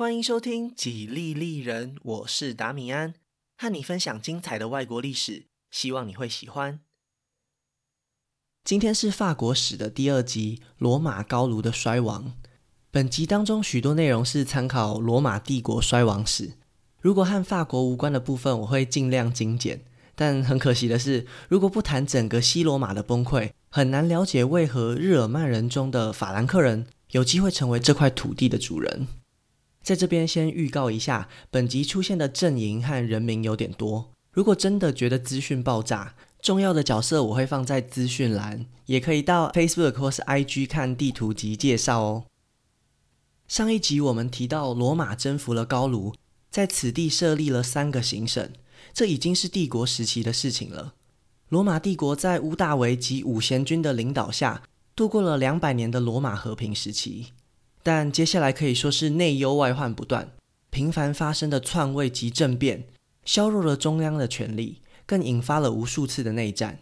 欢迎收听《几利利人》，我是达米安，和你分享精彩的外国历史，希望你会喜欢。今天是法国史的第二集——罗马高卢的衰亡。本集当中许多内容是参考罗马帝国衰亡史，如果和法国无关的部分，我会尽量精简。但很可惜的是，如果不谈整个西罗马的崩溃，很难了解为何日耳曼人中的法兰克人有机会成为这块土地的主人。在这边先预告一下，本集出现的阵营和人名有点多。如果真的觉得资讯爆炸，重要的角色我会放在资讯栏，也可以到 Facebook 或是 IG 看地图及介绍哦。上一集我们提到，罗马征服了高卢，在此地设立了三个行省，这已经是帝国时期的事情了。罗马帝国在屋大维及五贤君的领导下，度过了两百年的罗马和平时期。但接下来可以说是内忧外患不断，频繁发生的篡位及政变，削弱了中央的权力，更引发了无数次的内战。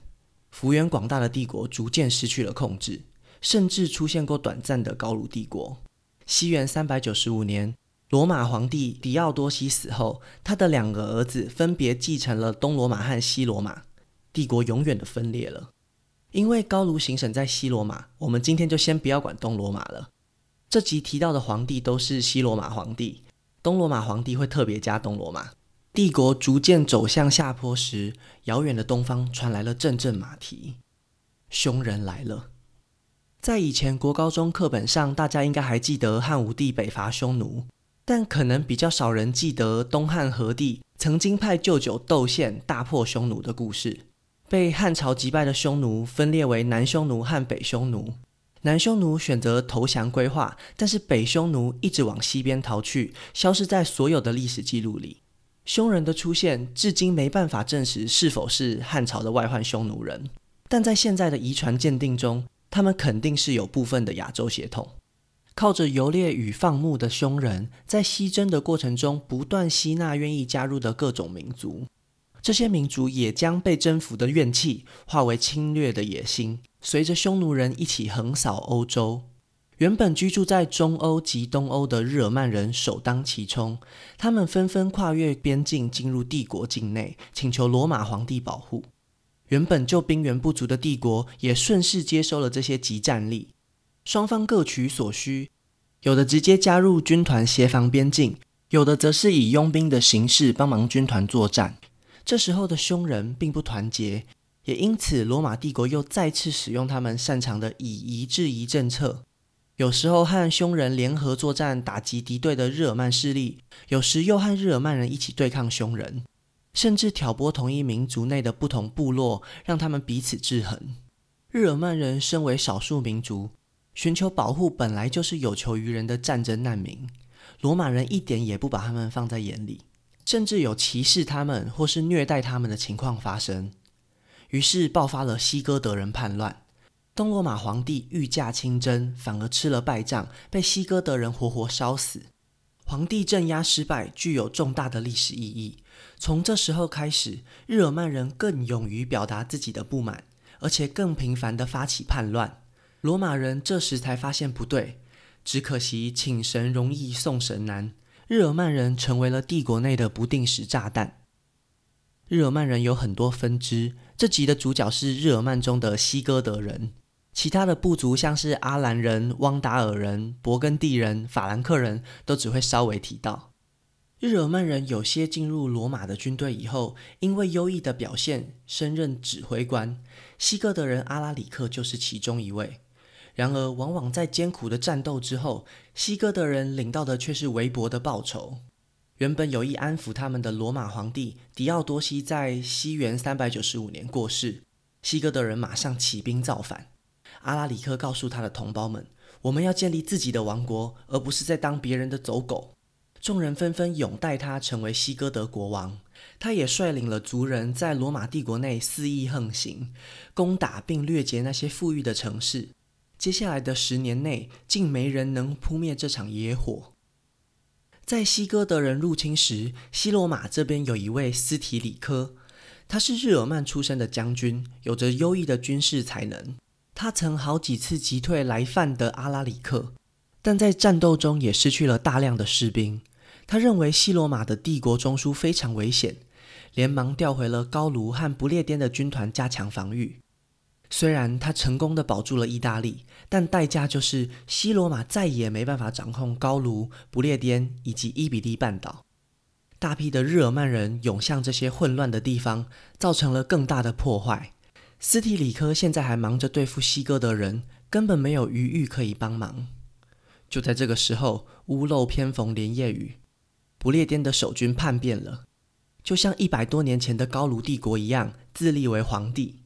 幅员广大的帝国逐渐失去了控制，甚至出现过短暂的高卢帝国。西元三百九十五年，罗马皇帝狄奥多西死后，他的两个儿子分别继承了东罗马和西罗马，帝国永远的分裂了。因为高卢行省在西罗马，我们今天就先不要管东罗马了。这集提到的皇帝都是西罗马皇帝，东罗马皇帝会特别加东罗马。帝国逐渐走向下坡时，遥远的东方传来了阵阵马蹄，匈人来了。在以前国高中课本上，大家应该还记得汉武帝北伐匈奴，但可能比较少人记得东汉和帝曾经派舅舅窦宪大破匈奴的故事。被汉朝击败的匈奴分裂为南匈奴和北匈奴。南匈奴选择投降归化，但是北匈奴一直往西边逃去，消失在所有的历史记录里。匈人的出现至今没办法证实是否是汉朝的外患匈奴人，但在现在的遗传鉴定中，他们肯定是有部分的亚洲血统。靠着游猎与放牧的匈人，在西征的过程中不断吸纳愿意加入的各种民族。这些民族也将被征服的怨气化为侵略的野心，随着匈奴人一起横扫欧洲。原本居住在中欧及东欧的日耳曼人首当其冲，他们纷纷跨越边境进入帝国境内，请求罗马皇帝保护。原本就兵源不足的帝国也顺势接收了这些即战力，双方各取所需，有的直接加入军团协防边境，有的则是以佣兵的形式帮忙军团作战。这时候的匈人并不团结，也因此罗马帝国又再次使用他们擅长的以夷制夷政策，有时候和匈人联合作战，打击敌对的日耳曼势力；有时又和日耳曼人一起对抗匈人，甚至挑拨同一民族内的不同部落，让他们彼此制衡。日耳曼人身为少数民族，寻求保护本来就是有求于人的战争难民，罗马人一点也不把他们放在眼里。甚至有歧视他们或是虐待他们的情况发生，于是爆发了西哥德人叛乱。东罗马皇帝御驾亲征，反而吃了败仗，被西哥德人活活烧死。皇帝镇压失败，具有重大的历史意义。从这时候开始，日耳曼人更勇于表达自己的不满，而且更频繁地发起叛乱。罗马人这时才发现不对，只可惜请神容易送神难。日耳曼人成为了帝国内的不定时炸弹。日耳曼人有很多分支，这集的主角是日耳曼中的西哥德人，其他的部族像是阿兰人、汪达尔人、勃艮第人、法兰克人都只会稍微提到。日耳曼人有些进入罗马的军队以后，因为优异的表现，升任指挥官。西哥德人阿拉里克就是其中一位。然而，往往在艰苦的战斗之后，西哥德人领到的却是微薄的报酬。原本有意安抚他们的罗马皇帝狄奥多西在西元三百九十五年过世，西哥德人马上起兵造反。阿拉里克告诉他的同胞们：“我们要建立自己的王国，而不是在当别人的走狗。”众人纷纷拥戴他成为西哥德国王。他也率领了族人在罗马帝国内肆意横行，攻打并掠劫那些富裕的城市。接下来的十年内，竟没人能扑灭这场野火。在西哥德人入侵时，西罗马这边有一位斯提里科，他是日耳曼出身的将军，有着优异的军事才能。他曾好几次击退来犯的阿拉里克，但在战斗中也失去了大量的士兵。他认为西罗马的帝国中枢非常危险，连忙调回了高卢和不列颠的军团加强防御。虽然他成功的保住了意大利，但代价就是西罗马再也没办法掌控高卢、不列颠以及伊比利半岛。大批的日耳曼人涌向这些混乱的地方，造成了更大的破坏。斯提里科现在还忙着对付西哥德人，根本没有余裕可以帮忙。就在这个时候，屋漏偏逢连夜雨，不列颠的守军叛变了，就像一百多年前的高卢帝国一样，自立为皇帝。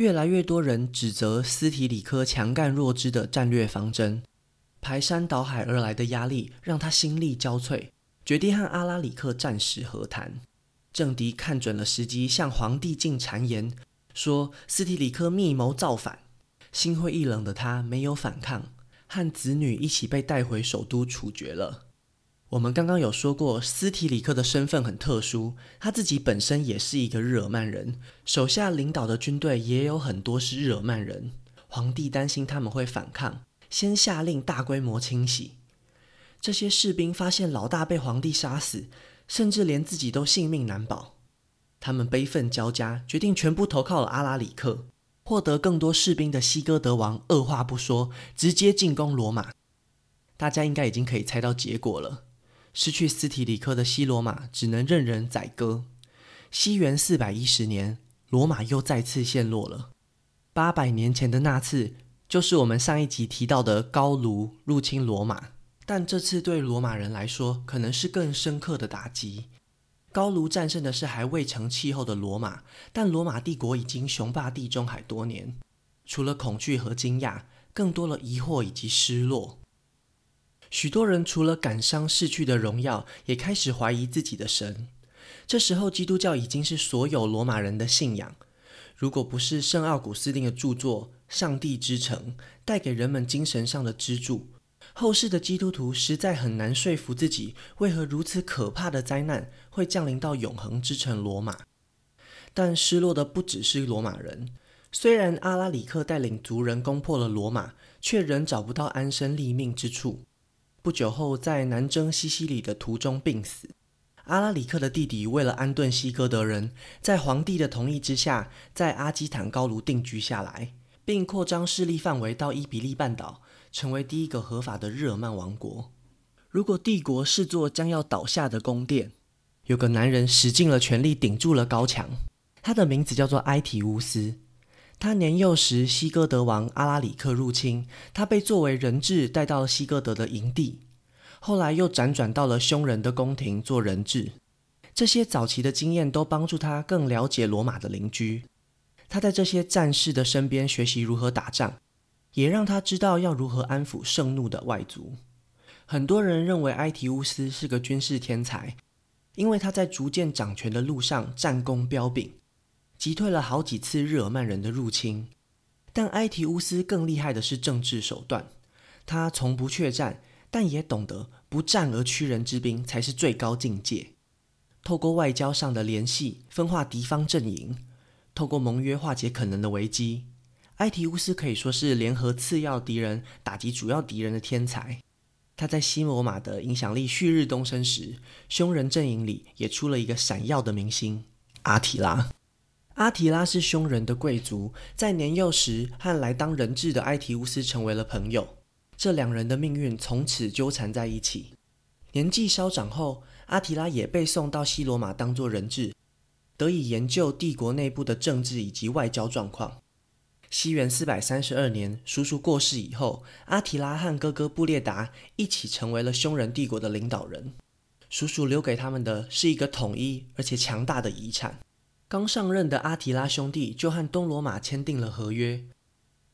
越来越多人指责斯提里科强干弱枝的战略方针，排山倒海而来的压力让他心力交瘁，决定和阿拉里克暂时和谈。政敌看准了时机，向皇帝进谗言，说斯提里科密谋造反。心灰意冷的他没有反抗，和子女一起被带回首都处决了。我们刚刚有说过，斯提里克的身份很特殊，他自己本身也是一个日耳曼人，手下领导的军队也有很多是日耳曼人。皇帝担心他们会反抗，先下令大规模清洗。这些士兵发现老大被皇帝杀死，甚至连自己都性命难保，他们悲愤交加，决定全部投靠了阿拉里克。获得更多士兵的西哥德王二话不说，直接进攻罗马。大家应该已经可以猜到结果了。失去斯提里科的西罗马只能任人宰割。西元四百一十年，罗马又再次陷落了。八百年前的那次，就是我们上一集提到的高卢入侵罗马，但这次对罗马人来说，可能是更深刻的打击。高卢战胜的是还未成气候的罗马，但罗马帝国已经雄霸地中海多年。除了恐惧和惊讶，更多了疑惑以及失落。许多人除了感伤逝去的荣耀，也开始怀疑自己的神。这时候，基督教已经是所有罗马人的信仰。如果不是圣奥古斯丁的著作《上帝之城》带给人们精神上的支柱，后世的基督徒实在很难说服自己，为何如此可怕的灾难会降临到永恒之城罗马。但失落的不只是罗马人。虽然阿拉里克带领族人攻破了罗马，却仍找不到安身立命之处。不久后，在南征西西里的途中病死。阿拉里克的弟弟为了安顿西哥德人，在皇帝的同意之下，在阿基坦高卢定居下来，并扩张势力范围到伊比利半岛，成为第一个合法的日耳曼王国。如果帝国视作将要倒下的宫殿，有个男人使尽了全力顶住了高墙，他的名字叫做埃提乌斯。他年幼时，西哥德王阿拉里克入侵，他被作为人质带到了西哥德的营地，后来又辗转到了匈人的宫廷做人质。这些早期的经验都帮助他更了解罗马的邻居。他在这些战士的身边学习如何打仗，也让他知道要如何安抚盛怒的外族。很多人认为埃提乌斯是个军事天才，因为他在逐渐掌权的路上战功彪炳。击退了好几次日耳曼人的入侵，但埃提乌斯更厉害的是政治手段。他从不怯战，但也懂得不战而屈人之兵才是最高境界。透过外交上的联系，分化敌方阵营；透过盟约化解可能的危机。埃提乌斯可以说是联合次要敌人打击主要敌人的天才。他在西罗马的影响力旭日东升时，匈人阵营里也出了一个闪耀的明星——阿提拉。阿提拉是匈人的贵族，在年幼时和来当人质的埃提乌斯成为了朋友，这两人的命运从此纠缠在一起。年纪稍长后，阿提拉也被送到西罗马当做人质，得以研究帝国内部的政治以及外交状况。西元四百三十二年，叔叔过世以后，阿提拉和哥哥布列达一起成为了匈人帝国的领导人。叔叔留给他们的是一个统一而且强大的遗产。刚上任的阿提拉兄弟就和东罗马签订了合约，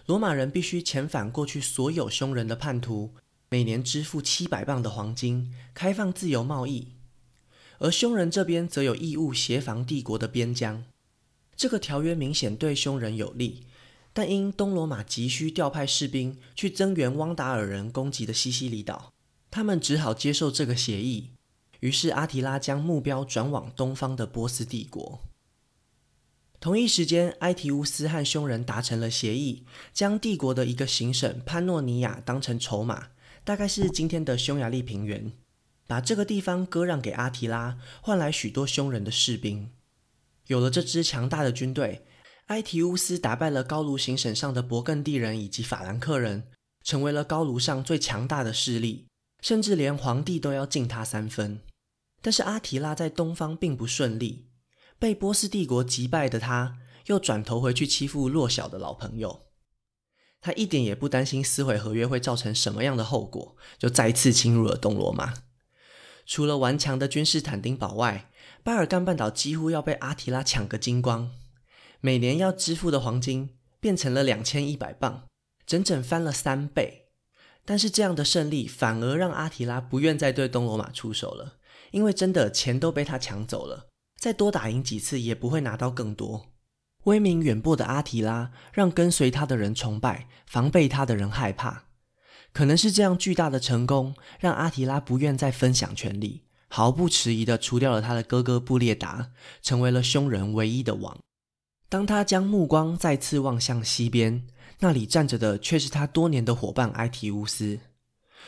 罗马人必须遣返过去所有匈人的叛徒，每年支付七百磅的黄金，开放自由贸易。而匈人这边则有义务协防帝国的边疆。这个条约明显对匈人有利，但因东罗马急需调派士兵去增援汪达尔人攻击的西西里岛，他们只好接受这个协议。于是阿提拉将目标转往东方的波斯帝国。同一时间，埃提乌斯和匈人达成了协议，将帝国的一个行省潘诺尼亚当成筹码，大概是今天的匈牙利平原。把这个地方割让给阿提拉，换来许多匈人的士兵。有了这支强大的军队，埃提乌斯打败了高卢行省上的勃艮第人以及法兰克人，成为了高卢上最强大的势力，甚至连皇帝都要敬他三分。但是阿提拉在东方并不顺利，被波斯帝国击败的他，又转头回去欺负弱小的老朋友。他一点也不担心撕毁合约会造成什么样的后果，就再次侵入了东罗马。除了顽强的君士坦丁堡外，巴尔干半岛几乎要被阿提拉抢个精光，每年要支付的黄金变成了两千一百磅，整整翻了三倍。但是这样的胜利反而让阿提拉不愿再对东罗马出手了，因为真的钱都被他抢走了，再多打赢几次也不会拿到更多。威名远播的阿提拉让跟随他的人崇拜，防备他的人害怕。可能是这样巨大的成功，让阿提拉不愿再分享权力，毫不迟疑地除掉了他的哥哥布列达，成为了凶人唯一的王。当他将目光再次望向西边，那里站着的却是他多年的伙伴埃提乌斯。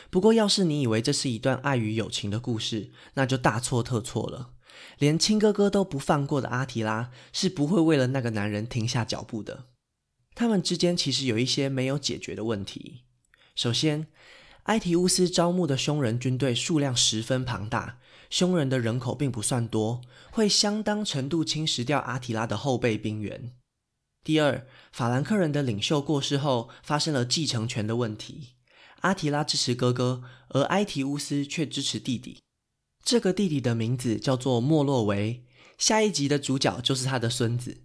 不过，要是你以为这是一段爱与友情的故事，那就大错特错了。连亲哥哥都不放过的阿提拉，是不会为了那个男人停下脚步的。他们之间其实有一些没有解决的问题。首先，埃提乌斯招募的凶人军队数量十分庞大，凶人的人口并不算多，会相当程度侵蚀掉阿提拉的后备兵员。第二，法兰克人的领袖过世后，发生了继承权的问题。阿提拉支持哥哥，而埃提乌斯却支持弟弟。这个弟弟的名字叫做莫洛维，下一集的主角就是他的孙子。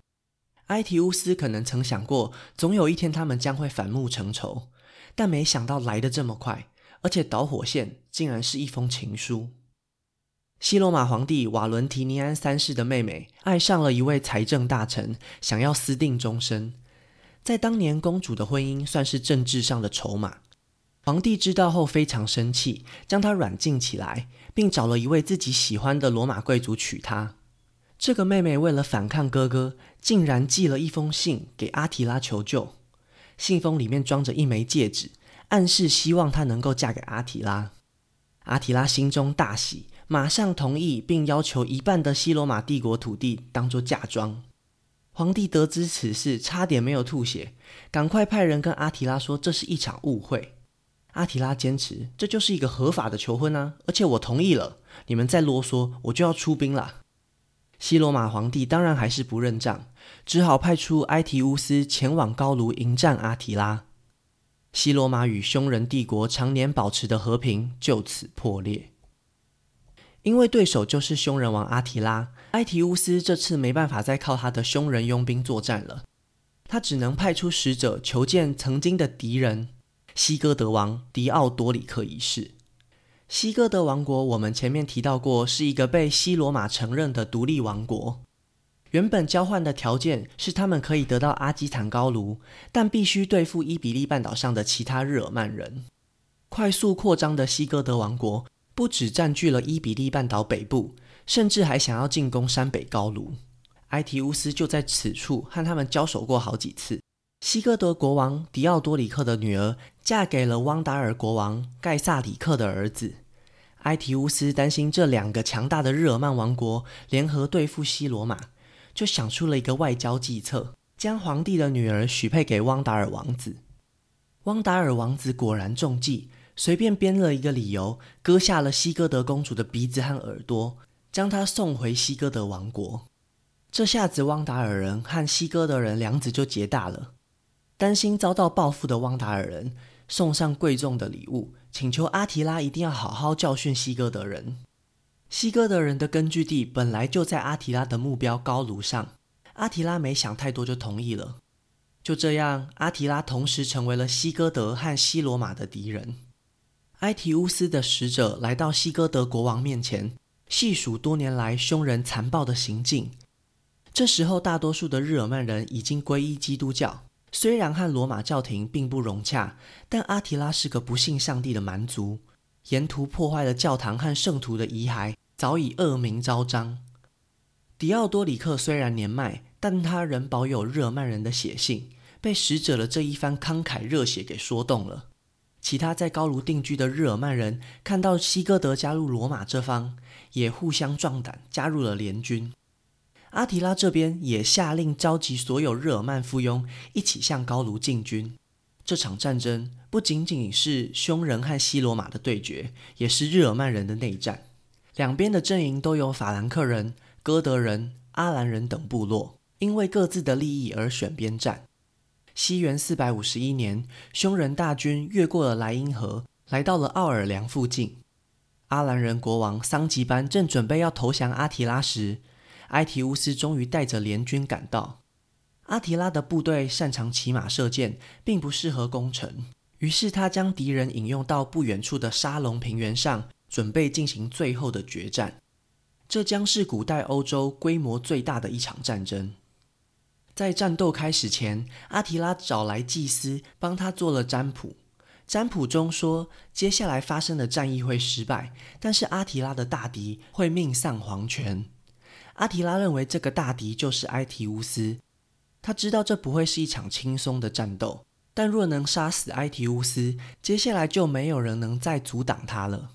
埃提乌斯可能曾想过，总有一天他们将会反目成仇。但没想到来得这么快，而且导火线竟然是一封情书。西罗马皇帝瓦伦提尼安三世的妹妹爱上了一位财政大臣，想要私定终身。在当年，公主的婚姻算是政治上的筹码。皇帝知道后非常生气，将她软禁起来，并找了一位自己喜欢的罗马贵族娶她。这个妹妹为了反抗哥哥，竟然寄了一封信给阿提拉求救。信封里面装着一枚戒指，暗示希望她能够嫁给阿提拉。阿提拉心中大喜，马上同意，并要求一半的西罗马帝国土地当做嫁妆。皇帝得知此事，差点没有吐血，赶快派人跟阿提拉说这是一场误会。阿提拉坚持这就是一个合法的求婚啊，而且我同意了，你们再啰嗦，我就要出兵了。西罗马皇帝当然还是不认账，只好派出埃提乌斯前往高卢迎战阿提拉。西罗马与匈人帝国常年保持的和平就此破裂。因为对手就是匈人王阿提拉，埃提乌斯这次没办法再靠他的匈人佣兵作战了，他只能派出使者求见曾经的敌人西哥德王狄奥多里克一世。西哥德王国，我们前面提到过，是一个被西罗马承认的独立王国。原本交换的条件是，他们可以得到阿基坦高卢，但必须对付伊比利半岛上的其他日耳曼人。快速扩张的西哥德王国不只占据了伊比利半岛北部，甚至还想要进攻山北高卢。埃提乌斯就在此处和他们交手过好几次。西哥德国王迪奥多里克的女儿嫁给了汪达尔国王盖萨里克的儿子。埃提乌斯担心这两个强大的日耳曼王国联合对付西罗马，就想出了一个外交计策，将皇帝的女儿许配给汪达尔王子。汪达尔王子果然中计，随便编了一个理由，割下了西哥德公主的鼻子和耳朵，将她送回西哥德王国。这下子，汪达尔人和西哥德人梁子就结大了。担心遭到报复的汪达尔人送上贵重的礼物，请求阿提拉一定要好好教训西哥德人。西哥德人的根据地本来就在阿提拉的目标高卢上，阿提拉没想太多就同意了。就这样，阿提拉同时成为了西哥德和西罗马的敌人。埃提乌斯的使者来到西哥德国王面前，细数多年来凶人残暴的行径。这时候，大多数的日耳曼人已经皈依基督教。虽然和罗马教廷并不融洽，但阿提拉是个不信上帝的蛮族，沿途破坏了教堂和圣徒的遗骸，早已恶名昭彰。狄奥多里克虽然年迈，但他仍保有日耳曼人的血性，被使者的这一番慷慨热血给说动了。其他在高卢定居的日耳曼人看到西哥德加入罗马这方，也互相壮胆，加入了联军。阿提拉这边也下令召集所有日耳曼附庸一起向高卢进军。这场战争不仅仅是匈人和西罗马的对决，也是日耳曼人的内战。两边的阵营都有法兰克人、哥德人、阿兰人等部落，因为各自的利益而选边站。西元四百五十一年，匈人大军越过了莱茵河，来到了奥尔良附近。阿兰人国王桑吉班正准备要投降阿提拉时，埃提乌斯终于带着联军赶到。阿提拉的部队擅长骑马射箭，并不适合攻城，于是他将敌人引诱到不远处的沙龙平原上，准备进行最后的决战。这将是古代欧洲规模最大的一场战争。在战斗开始前，阿提拉找来祭司帮他做了占卜。占卜中说，接下来发生的战役会失败，但是阿提拉的大敌会命丧黄泉。阿提拉认为这个大敌就是埃提乌斯。他知道这不会是一场轻松的战斗，但若能杀死埃提乌斯，接下来就没有人能再阻挡他了。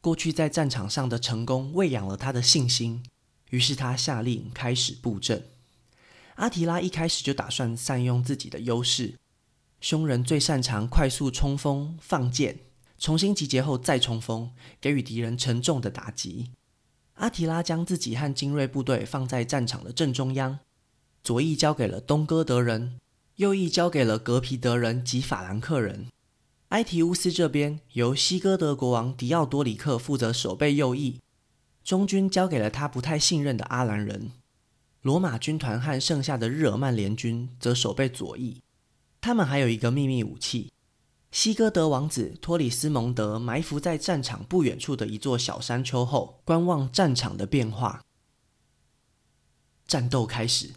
过去在战场上的成功喂养了他的信心，于是他下令开始布阵。阿提拉一开始就打算善用自己的优势，匈人最擅长快速冲锋放箭，重新集结后再冲锋，给予敌人沉重的打击。阿提拉将自己和精锐部队放在战场的正中央。左翼交给了东哥德人，右翼交给了格皮德人及法兰克人。埃提乌斯这边由西哥德国王迪奥多里克负责守备右翼，中军交给了他不太信任的阿兰人。罗马军团和剩下的日耳曼联军则守备左翼。他们还有一个秘密武器：西哥德王子托里斯蒙德埋伏在战场不远处的一座小山丘后，观望战场的变化。战斗开始。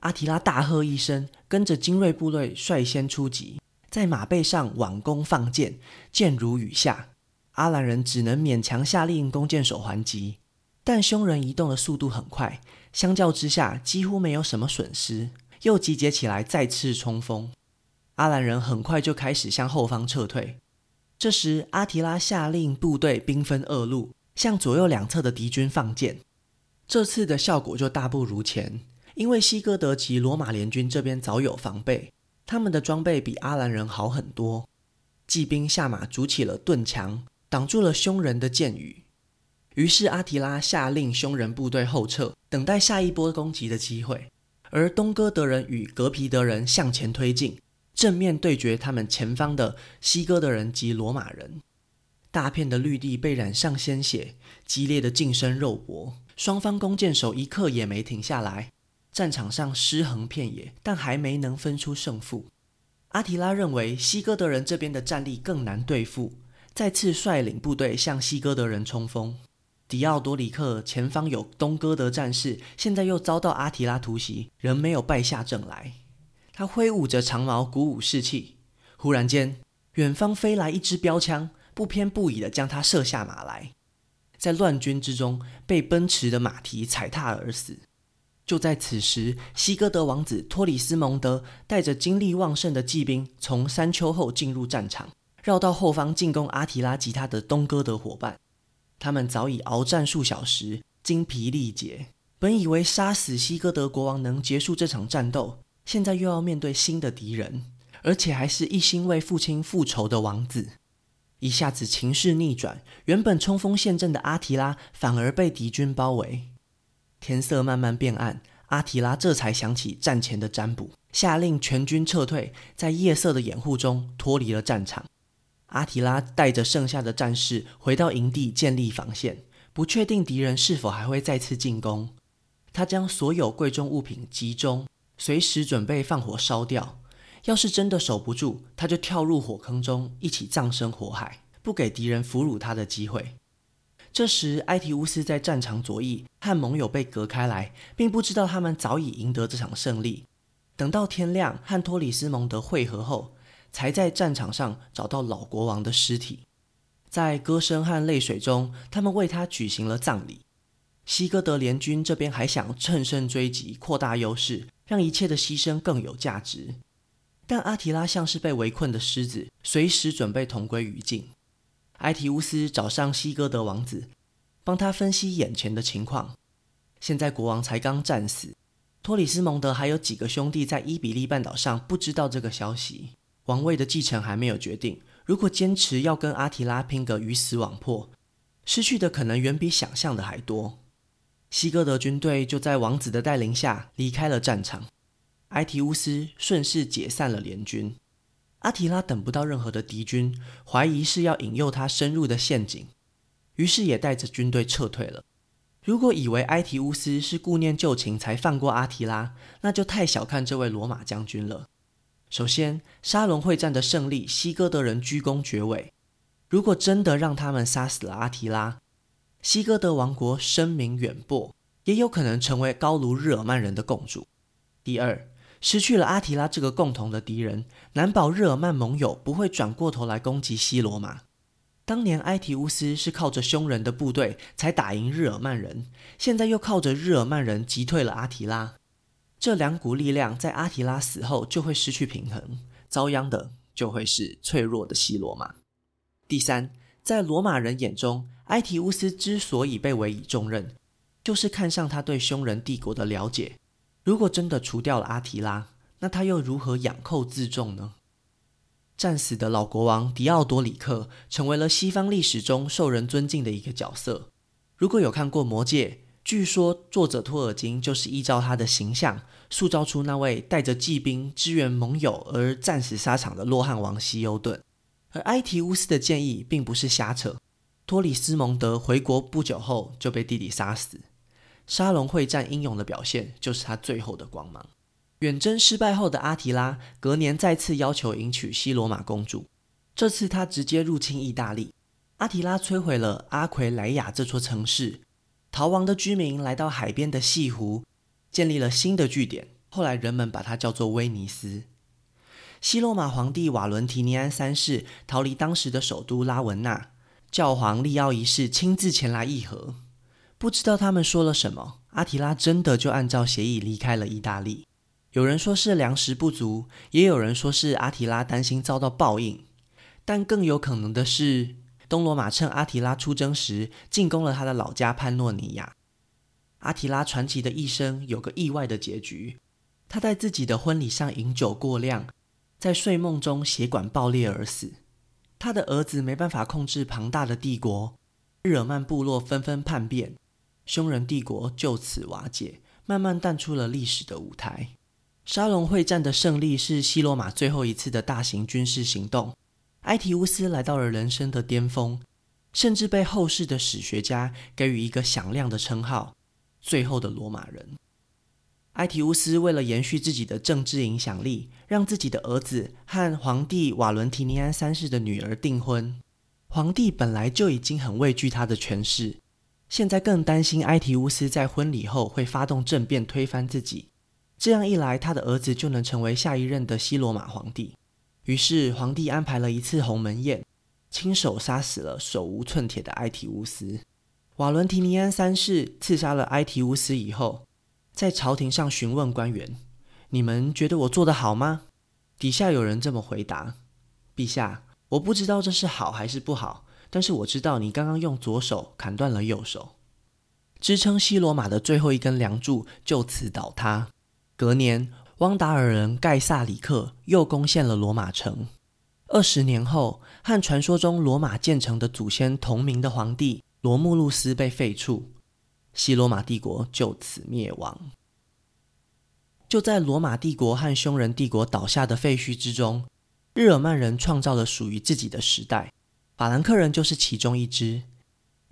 阿提拉大喝一声，跟着精锐部队率先出击，在马背上挽弓放箭，箭如雨下。阿兰人只能勉强下令弓箭手还击，但匈人移动的速度很快，相较之下几乎没有什么损失，又集结起来再次冲锋。阿兰人很快就开始向后方撤退。这时，阿提拉下令部队兵分二路，向左右两侧的敌军放箭。这次的效果就大不如前。因为西哥德及罗马联军这边早有防备，他们的装备比阿兰人好很多。骑兵下马筑起了盾墙，挡住了匈人的箭雨。于是阿提拉下令匈人部队后撤，等待下一波攻击的机会。而东哥德人与格皮德人向前推进，正面对决他们前方的西哥德人及罗马人。大片的绿地被染上鲜血，激烈的近身肉搏，双方弓箭手一刻也没停下来。战场上尸横遍野，但还没能分出胜负。阿提拉认为西哥德人这边的战力更难对付，再次率领部队向西哥德人冲锋。迪奥多里克前方有东哥德战士，现在又遭到阿提拉突袭，仍没有败下阵来。他挥舞着长矛，鼓舞士气。忽然间，远方飞来一支标枪，不偏不倚地将他射下马来，在乱军之中被奔驰的马蹄踩踏而死。就在此时，西哥德王子托里斯蒙德带着精力旺盛的骑兵从山丘后进入战场，绕到后方进攻阿提拉及他的东哥德伙伴。他们早已鏖战数小时，精疲力竭。本以为杀死西哥德国王能结束这场战斗，现在又要面对新的敌人，而且还是一心为父亲复仇的王子。一下子情势逆转，原本冲锋陷阵的阿提拉反而被敌军包围。天色慢慢变暗，阿提拉这才想起战前的占卜，下令全军撤退，在夜色的掩护中脱离了战场。阿提拉带着剩下的战士回到营地建立防线，不确定敌人是否还会再次进攻。他将所有贵重物品集中，随时准备放火烧掉。要是真的守不住，他就跳入火坑中一起葬身火海，不给敌人俘虏他的机会。这时，埃提乌斯在战场左翼和盟友被隔开来，并不知道他们早已赢得这场胜利。等到天亮和托里斯蒙德会合后，才在战场上找到老国王的尸体。在歌声和泪水中，他们为他举行了葬礼。西哥德联军这边还想乘胜追击，扩大优势，让一切的牺牲更有价值。但阿提拉像是被围困的狮子，随时准备同归于尽。埃提乌斯找上西哥德王子，帮他分析眼前的情况。现在国王才刚战死，托里斯蒙德还有几个兄弟在伊比利半岛上不知道这个消息，王位的继承还没有决定。如果坚持要跟阿提拉拼个鱼死网破，失去的可能远比想象的还多。西哥德军队就在王子的带领下离开了战场，埃提乌斯顺势解散了联军。阿提拉等不到任何的敌军，怀疑是要引诱他深入的陷阱，于是也带着军队撤退了。如果以为埃提乌斯是顾念旧情才放过阿提拉，那就太小看这位罗马将军了。首先，沙龙会战的胜利，西哥德人居功厥伟。如果真的让他们杀死了阿提拉，西哥德王国声名远播，也有可能成为高卢日耳曼人的共主。第二，失去了阿提拉这个共同的敌人，难保日耳曼盟友不会转过头来攻击西罗马。当年埃提乌斯是靠着匈人的部队才打赢日耳曼人，现在又靠着日耳曼人击退了阿提拉，这两股力量在阿提拉死后就会失去平衡，遭殃的就会是脆弱的西罗马。第三，在罗马人眼中，埃提乌斯之所以被委以重任，就是看上他对匈人帝国的了解。如果真的除掉了阿提拉，那他又如何仰寇自重呢？战死的老国王迪奥多里克成为了西方历史中受人尊敬的一个角色。如果有看过《魔戒》，据说作者托尔金就是依照他的形象塑造出那位带着骑兵支援盟友而战死沙场的洛汉王西欧顿。而埃提乌斯的建议并不是瞎扯。托里斯蒙德回国不久后就被弟弟杀死。沙龙会战英勇的表现，就是他最后的光芒。远征失败后的阿提拉，隔年再次要求迎娶西罗马公主。这次他直接入侵意大利。阿提拉摧毁了阿奎莱亚这座城市，逃亡的居民来到海边的西湖，建立了新的据点。后来人们把它叫做威尼斯。西罗马皇帝瓦伦提尼安三世逃离当时的首都拉文纳，教皇利奥一世亲自前来议和。不知道他们说了什么，阿提拉真的就按照协议离开了意大利。有人说是粮食不足，也有人说是阿提拉担心遭到报应，但更有可能的是，东罗马趁阿提拉出征时进攻了他的老家潘诺尼亚。阿提拉传奇的一生有个意外的结局，他在自己的婚礼上饮酒过量，在睡梦中血管爆裂而死。他的儿子没办法控制庞大的帝国，日耳曼部落纷纷叛变。匈人帝国就此瓦解，慢慢淡出了历史的舞台。沙龙会战的胜利是西罗马最后一次的大型军事行动。埃提乌斯来到了人生的巅峰，甚至被后世的史学家给予一个响亮的称号——最后的罗马人。埃提乌斯为了延续自己的政治影响力，让自己的儿子和皇帝瓦伦提尼安三世的女儿订婚。皇帝本来就已经很畏惧他的权势。现在更担心埃提乌斯在婚礼后会发动政变推翻自己，这样一来，他的儿子就能成为下一任的西罗马皇帝。于是，皇帝安排了一次鸿门宴，亲手杀死了手无寸铁的埃提乌斯。瓦伦提尼安三世刺杀了埃提乌斯以后，在朝廷上询问官员：“你们觉得我做得好吗？”底下有人这么回答：“陛下，我不知道这是好还是不好。”但是我知道你刚刚用左手砍断了右手，支撑西罗马的最后一根梁柱就此倒塌。隔年，汪达尔人盖萨里克又攻陷了罗马城。二十年后，和传说中罗马建成的祖先同名的皇帝罗慕路斯被废黜，西罗马帝国就此灭亡。就在罗马帝国和匈人帝国倒下的废墟之中，日耳曼人创造了属于自己的时代。法兰克人就是其中一支。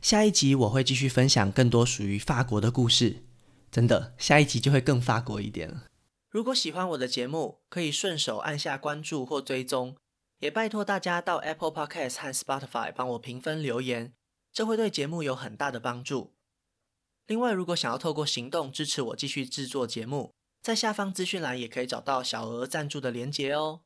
下一集我会继续分享更多属于法国的故事，真的，下一集就会更法国一点了。如果喜欢我的节目，可以顺手按下关注或追踪，也拜托大家到 Apple Podcast 和 Spotify 帮我评分留言，这会对节目有很大的帮助。另外，如果想要透过行动支持我继续制作节目，在下方资讯栏也可以找到小额赞助的连结哦。